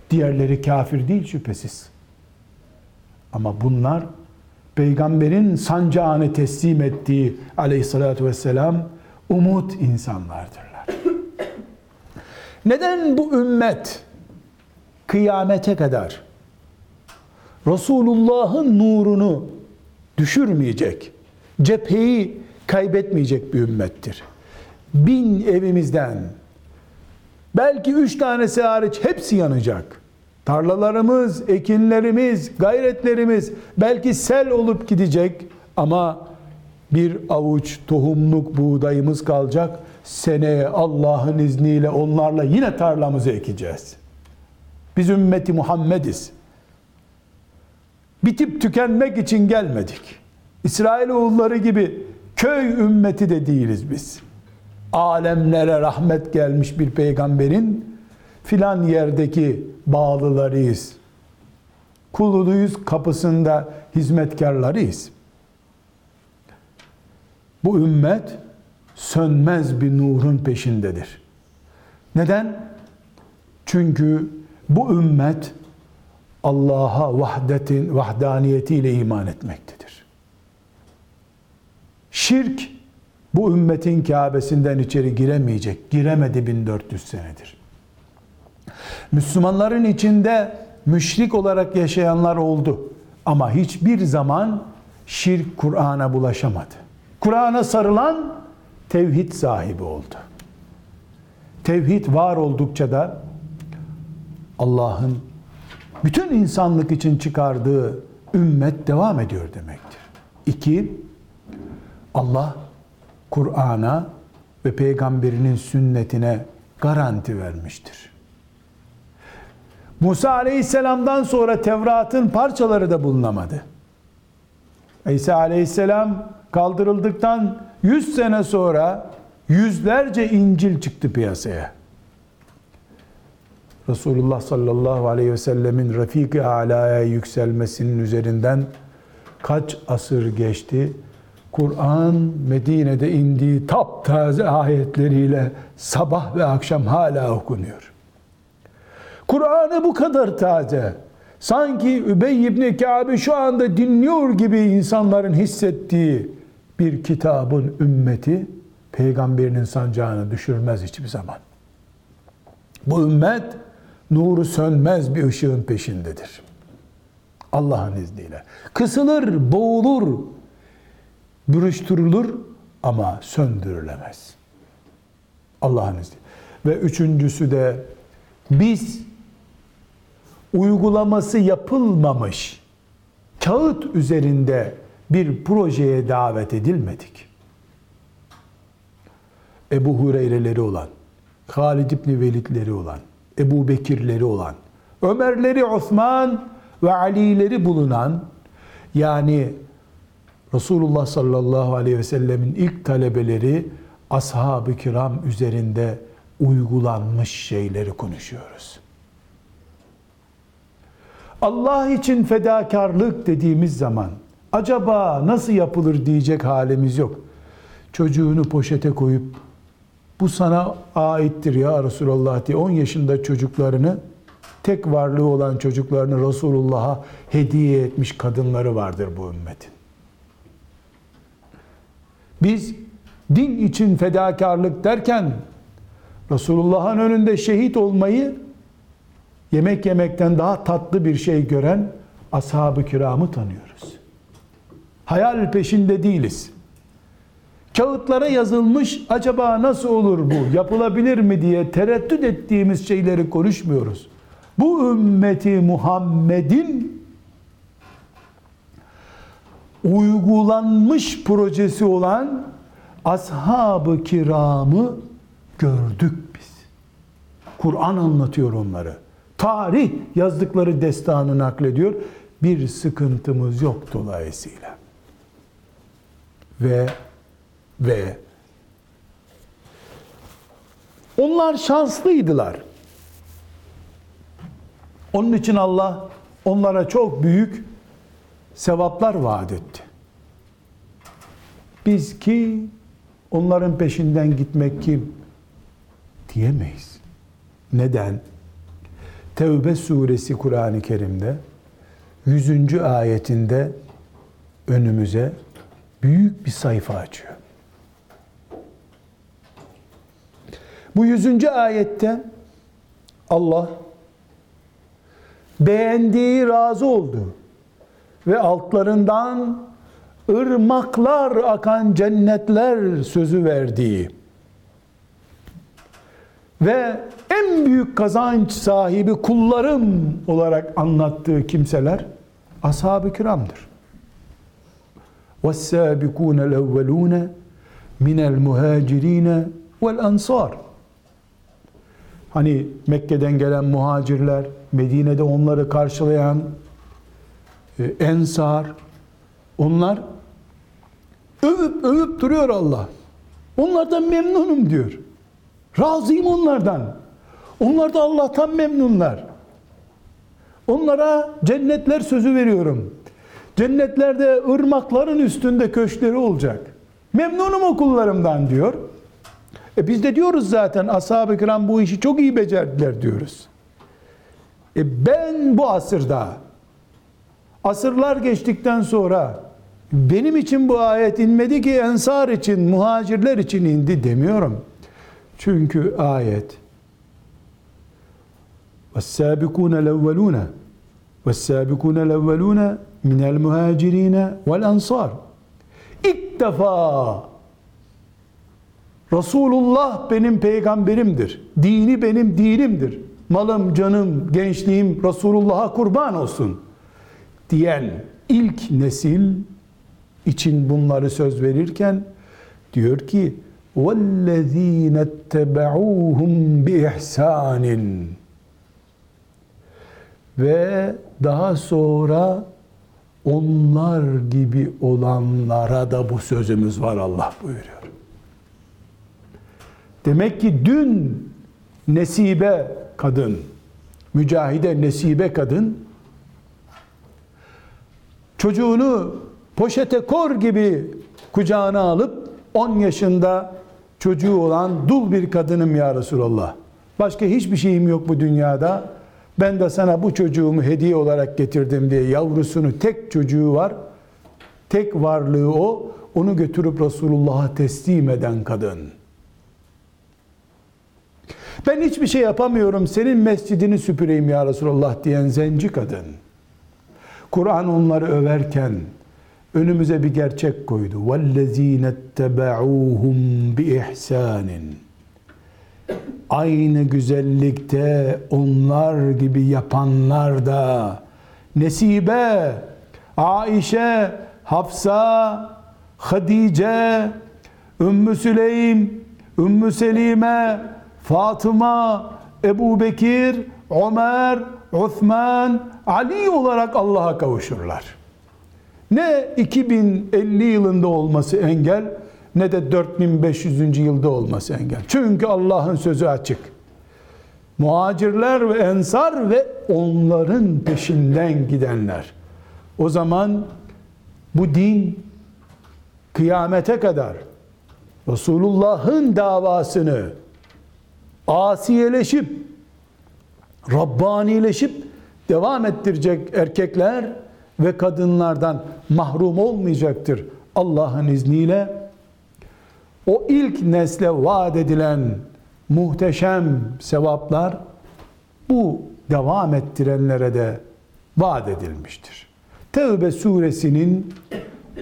Diğerleri kafir değil şüphesiz. Ama bunlar peygamberin sancağını teslim ettiği aleyhissalatü vesselam umut insanlardırlar. Neden bu ümmet kıyamete kadar Resulullah'ın nurunu düşürmeyecek, cepheyi kaybetmeyecek bir ümmettir. Bin evimizden belki üç tanesi hariç hepsi yanacak. Tarlalarımız, ekinlerimiz, gayretlerimiz belki sel olup gidecek ama bir avuç tohumluk buğdayımız kalacak. Seneye Allah'ın izniyle onlarla yine tarlamızı ekeceğiz. Biz ümmeti Muhammediz. Bitip tükenmek için gelmedik. İsrailoğulları gibi köy ümmeti de değiliz biz. Alemlere rahmet gelmiş bir peygamberin filan yerdeki bağlılarıyız. Kuluyuz kapısında hizmetkarlarıyız. Bu ümmet sönmez bir nurun peşindedir. Neden? Çünkü bu ümmet Allah'a vahdetin vahdaniyetiyle iman etmektedir. Şirk bu ümmetin Kabe'sinden içeri giremeyecek. Giremedi 1400 senedir. Müslümanların içinde müşrik olarak yaşayanlar oldu. Ama hiçbir zaman şirk Kur'an'a bulaşamadı. Kur'an'a sarılan tevhid sahibi oldu. Tevhid var oldukça da Allah'ın bütün insanlık için çıkardığı ümmet devam ediyor demektir. İki, Allah Kur'an'a ve peygamberinin sünnetine garanti vermiştir. Musa aleyhisselamdan sonra Tevrat'ın parçaları da bulunamadı. İsa aleyhisselam kaldırıldıktan 100 sene sonra yüzlerce İncil çıktı piyasaya. Resulullah sallallahu aleyhi ve sellemin Rafik-i Ala'ya yükselmesinin üzerinden kaç asır geçti? Kur'an Medine'de indiği taptaze ayetleriyle sabah ve akşam hala okunuyor. Kur'an'ı bu kadar taze, sanki Übey ibn Kâb'i şu anda dinliyor gibi insanların hissettiği bir kitabın ümmeti peygamberinin sancağını düşürmez hiçbir zaman. Bu ümmet nuru sönmez bir ışığın peşindedir. Allah'ın izniyle. Kısılır, boğulur, bürüştürülür ama söndürülemez. Allah'ın izniyle. Ve üçüncüsü de biz uygulaması yapılmamış kağıt üzerinde bir projeye davet edilmedik. Ebu Hureyre'leri olan, Halid İbni Velid'leri olan, Ebu Bekir'leri olan, Ömer'leri, Osman ve Ali'leri bulunan, yani Resulullah sallallahu aleyhi ve sellemin ilk talebeleri ashab-ı kiram üzerinde uygulanmış şeyleri konuşuyoruz. Allah için fedakarlık dediğimiz zaman acaba nasıl yapılır diyecek halimiz yok. Çocuğunu poşete koyup bu sana aittir ya Resulallah diye 10 yaşında çocuklarını tek varlığı olan çocuklarını Resulullah'a hediye etmiş kadınları vardır bu ümmetin. Biz din için fedakarlık derken Resulullah'ın önünde şehit olmayı yemek yemekten daha tatlı bir şey gören ashab-ı kiramı tanıyoruz. Hayal peşinde değiliz. Kağıtlara yazılmış acaba nasıl olur bu, yapılabilir mi diye tereddüt ettiğimiz şeyleri konuşmuyoruz. Bu ümmeti Muhammed'in uygulanmış projesi olan ashab-ı kiramı gördük biz. Kur'an anlatıyor onları. Tarih yazdıkları destanı naklediyor. Bir sıkıntımız yok dolayısıyla. Ve ve onlar şanslıydılar. Onun için Allah onlara çok büyük sevaplar vaat etti. Biz ki onların peşinden gitmek kim diyemeyiz. Neden? Tevbe suresi Kur'an-ı Kerim'de 100. ayetinde önümüze büyük bir sayfa açıyor. Bu 100. ayette Allah beğendiği, razı oldu ve altlarından ırmaklar akan cennetler sözü verdiği ve en büyük kazanç sahibi kullarım olarak anlattığı kimseler ashab-ı kiramdır. وَالسَّابِقُونَ الْاَوَّلُونَ مِنَ الْمُهَاجِر۪ينَ وَالْاَنْصَارِ Hani Mekke'den gelen muhacirler, Medine'de onları karşılayan e, ensar, onlar övüp övüp duruyor Allah. Onlardan memnunum diyor. Razıyım onlardan. Onlar da Allah'tan memnunlar. Onlara cennetler sözü veriyorum. Cennetlerde ırmakların üstünde köşkleri olacak. Memnunum okullarımdan diyor. E biz de diyoruz zaten ashab-ı kiram bu işi çok iyi becerdiler diyoruz. E ben bu asırda asırlar geçtikten sonra benim için bu ayet inmedi ki ensar için, muhacirler için indi demiyorum. Çünkü ayet وَالسَّابِقُونَ الْاَوَّلُونَ وَالسَّابِقُونَ الْاَوَّلُونَ مِنَ الْمُهَاجِرِينَ وَالْاَنْصَارِ İlk defa Resulullah benim peygamberimdir. Dini benim dinimdir. Malım, canım, gençliğim Resulullah'a kurban olsun diyen ilk nesil için bunları söz verirken diyor ki وَالَّذ۪ينَ اتَّبَعُوهُمْ بِإِحْسَانٍ Ve daha sonra onlar gibi olanlara da bu sözümüz var Allah buyuruyor. Demek ki dün nesibe kadın, mücahide nesibe kadın çocuğunu poşete kor gibi kucağına alıp 10 yaşında çocuğu olan dul bir kadınım ya Resulallah. Başka hiçbir şeyim yok bu dünyada. Ben de sana bu çocuğumu hediye olarak getirdim diye yavrusunu tek çocuğu var. Tek varlığı o. Onu götürüp Resulullah'a teslim eden kadın. Ben hiçbir şey yapamıyorum. Senin mescidini süpüreyim ya Resulallah diyen zenci kadın. Kur'an onları överken önümüze bir gerçek koydu. وَالَّذ۪ينَ اتَّبَعُوهُمْ بِإِحْسَانٍ Aynı güzellikte onlar gibi yapanlar da Nesibe, Aişe, Hafsa, Hadice, Ümmü Süleym, Ümmü Selime, Fatıma, Ebu Bekir, Ömer, Osman, Ali olarak Allah'a kavuşurlar. Ne 2050 yılında olması engel ne de 4500. yılda olması engel. Çünkü Allah'ın sözü açık. muhacirler ve ensar ve onların peşinden gidenler. O zaman bu din kıyamete kadar Resulullah'ın davasını asiyeleşip Rabbanileşip devam ettirecek erkekler ve kadınlardan mahrum olmayacaktır Allah'ın izniyle. O ilk nesle vaat edilen muhteşem sevaplar bu devam ettirenlere de vaat edilmiştir. Tevbe suresinin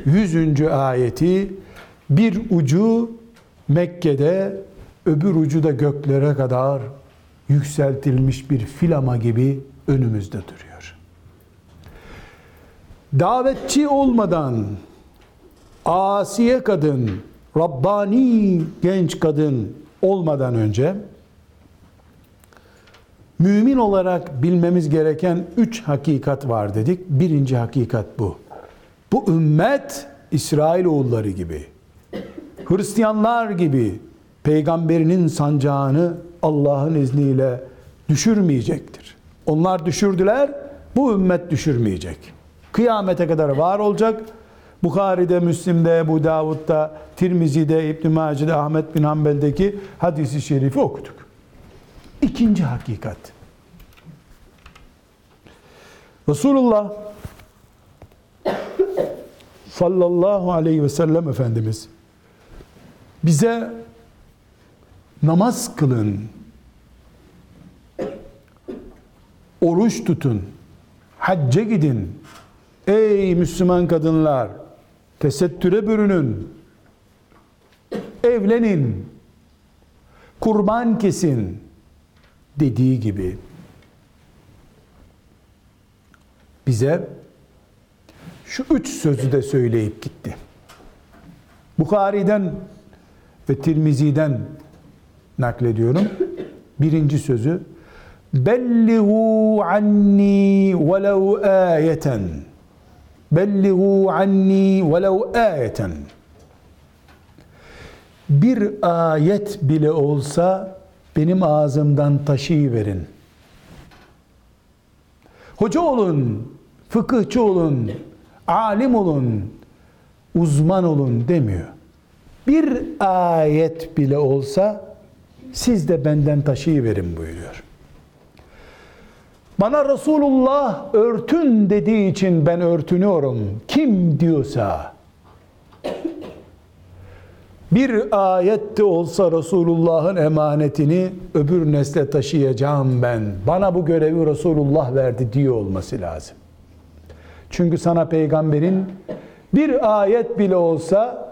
100. ayeti bir ucu Mekke'de öbür ucu da göklere kadar yükseltilmiş bir filama gibi önümüzde duruyor. Davetçi olmadan asiye kadın, Rabbani genç kadın olmadan önce mümin olarak bilmemiz gereken üç hakikat var dedik. Birinci hakikat bu. Bu ümmet İsrailoğulları gibi, Hristiyanlar gibi peygamberinin sancağını Allah'ın izniyle düşürmeyecektir. Onlar düşürdüler, bu ümmet düşürmeyecek. Kıyamete kadar var olacak. Bukhari'de, Müslim'de, Ebu Davud'da, Tirmizi'de, İbn-i Mace'de, Ahmet bin Hanbel'deki hadisi şerifi okuduk. İkinci hakikat. Resulullah sallallahu aleyhi ve sellem Efendimiz bize namaz kılın, oruç tutun, hacca gidin. Ey Müslüman kadınlar, tesettüre bürünün, evlenin, kurban kesin dediği gibi bize şu üç sözü de söyleyip gitti. Bukhari'den ve Tirmizi'den naklediyorum. Birinci sözü Bellihu anni velev ayeten Bellihu anni velev ayeten Bir ayet bile olsa benim ağzımdan taşıyıverin. Hoca olun, fıkıhçı olun, alim olun, uzman olun demiyor. Bir ayet bile olsa siz de benden taşıyıverin buyuruyor. Bana Resulullah örtün dediği için ben örtünüyorum. Kim diyorsa bir ayette olsa Resulullah'ın emanetini öbür nesle taşıyacağım ben. Bana bu görevi Resulullah verdi diyor olması lazım. Çünkü sana peygamberin bir ayet bile olsa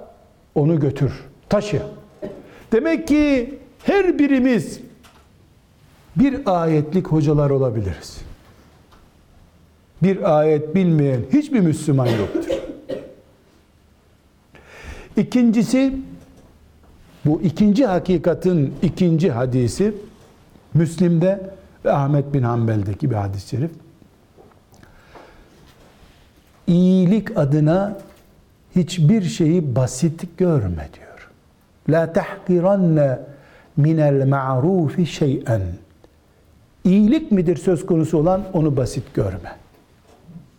onu götür, taşı. Demek ki her birimiz bir ayetlik hocalar olabiliriz. Bir ayet bilmeyen hiçbir Müslüman yoktur. İkincisi, bu ikinci hakikatin ikinci hadisi, Müslim'de ve Ahmet bin Hanbel'deki bir hadis-i şerif. İyilik adına hiçbir şeyi basit görme diyor. La tahkiranne minel ma'rufi şey'en. İyilik midir söz konusu olan onu basit görme.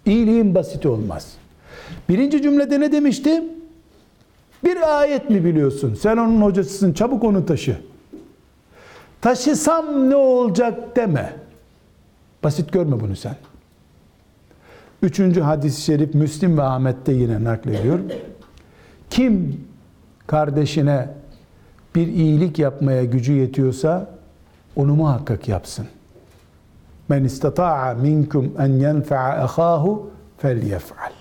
İyiliğin basit olmaz. Birinci cümlede ne demişti? Bir ayet mi biliyorsun? Sen onun hocasısın çabuk onu taşı. Taşısam ne olacak deme. Basit görme bunu sen. Üçüncü hadis-i şerif Müslim ve Ahmet'te yine naklediyor. Kim kardeşine bir iyilik yapmaya gücü yetiyorsa onu muhakkak yapsın. Men istata'a minkum en yenfa'a ahahu felyef'al.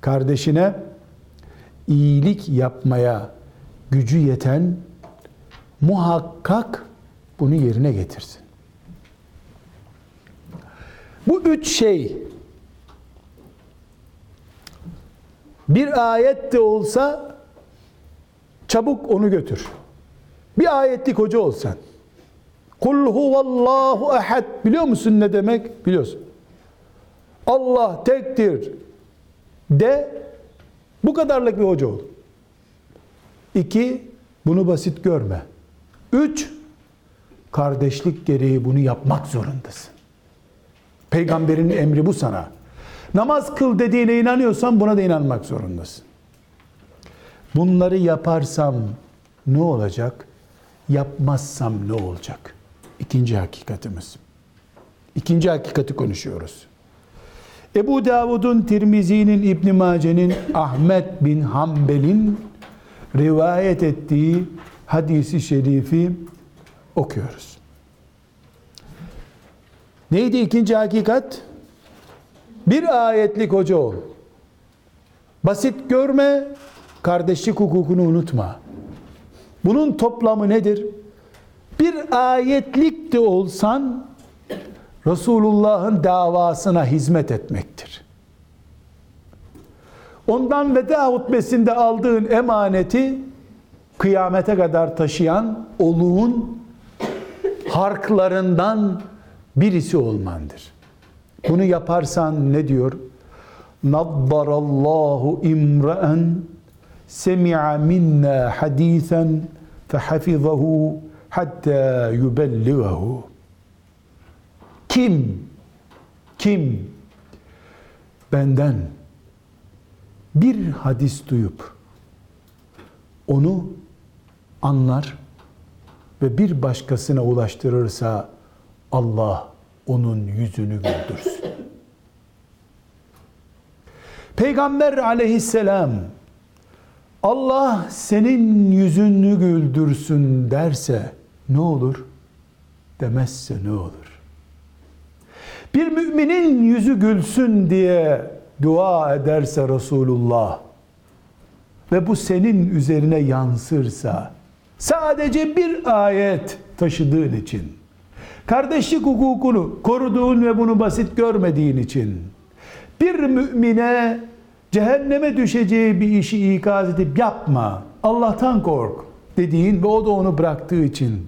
Kardeşine iyilik yapmaya gücü yeten muhakkak bunu yerine getirsin. Bu üç şey bir ayet de olsa çabuk onu götür. Bir ayetlik hoca olsan. Kul huvallahu ehad. Biliyor musun ne demek? Biliyorsun. Allah tektir. De bu kadarlık bir hoca ol. İki, bunu basit görme. Üç, kardeşlik gereği bunu yapmak zorundasın. Peygamberin emri bu sana. Namaz kıl dediğine inanıyorsan buna da inanmak zorundasın. Bunları yaparsam ne olacak? Yapmazsam ne olacak? İkinci hakikatimiz. İkinci hakikati konuşuyoruz. Ebu Davud'un, Tirmizi'nin, İbn Mace'nin, Ahmet bin Hanbel'in rivayet ettiği hadisi şerifi okuyoruz. Neydi ikinci hakikat? Bir ayetlik hoca ol. Basit görme, kardeşlik hukukunu unutma. Bunun toplamı nedir? Bir ayetlik de olsan Resulullah'ın davasına hizmet etmektir. Ondan veda hutbesinde aldığın emaneti kıyamete kadar taşıyan oluğun harklarından birisi olmandır. Bunu yaparsan ne diyor? Naddarallahu imra'en semi'a minna hadisen fehafizahu hatta yubelligahu. Kim kim benden bir hadis duyup onu anlar ve bir başkasına ulaştırırsa Allah onun yüzünü güldürsün. Peygamber aleyhisselam Allah senin yüzünü güldürsün derse ne olur? Demezse ne olur? Bir müminin yüzü gülsün diye dua ederse Resulullah ve bu senin üzerine yansırsa sadece bir ayet taşıdığın için kardeşlik hukukunu koruduğun ve bunu basit görmediğin için bir mümine cehenneme düşeceği bir işi ikaz edip yapma Allah'tan kork dediğin ve o da onu bıraktığı için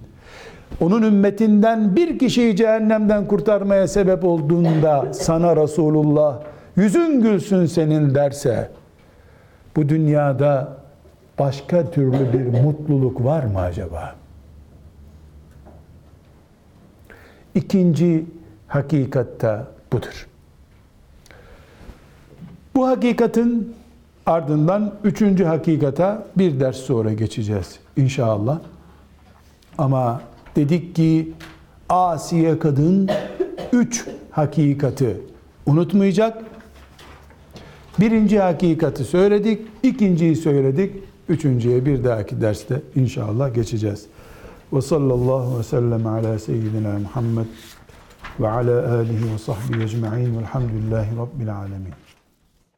onun ümmetinden bir kişiyi cehennemden kurtarmaya sebep olduğunda sana Resulullah yüzün gülsün senin derse bu dünyada başka türlü bir mutluluk var mı acaba? İkinci hakikatta budur. Bu hakikatin ardından üçüncü hakikata bir ders sonra geçeceğiz inşallah. Ama dedik ki Asiye kadın üç hakikati unutmayacak. Birinci hakikati söyledik, ikinciyi söyledik, üçüncüye bir dahaki derste inşallah geçeceğiz. Ve sallallahu ve sellem ala seyyidina Muhammed ve ala alihi ve sahbihi ecma'in velhamdülillahi rabbil alemin.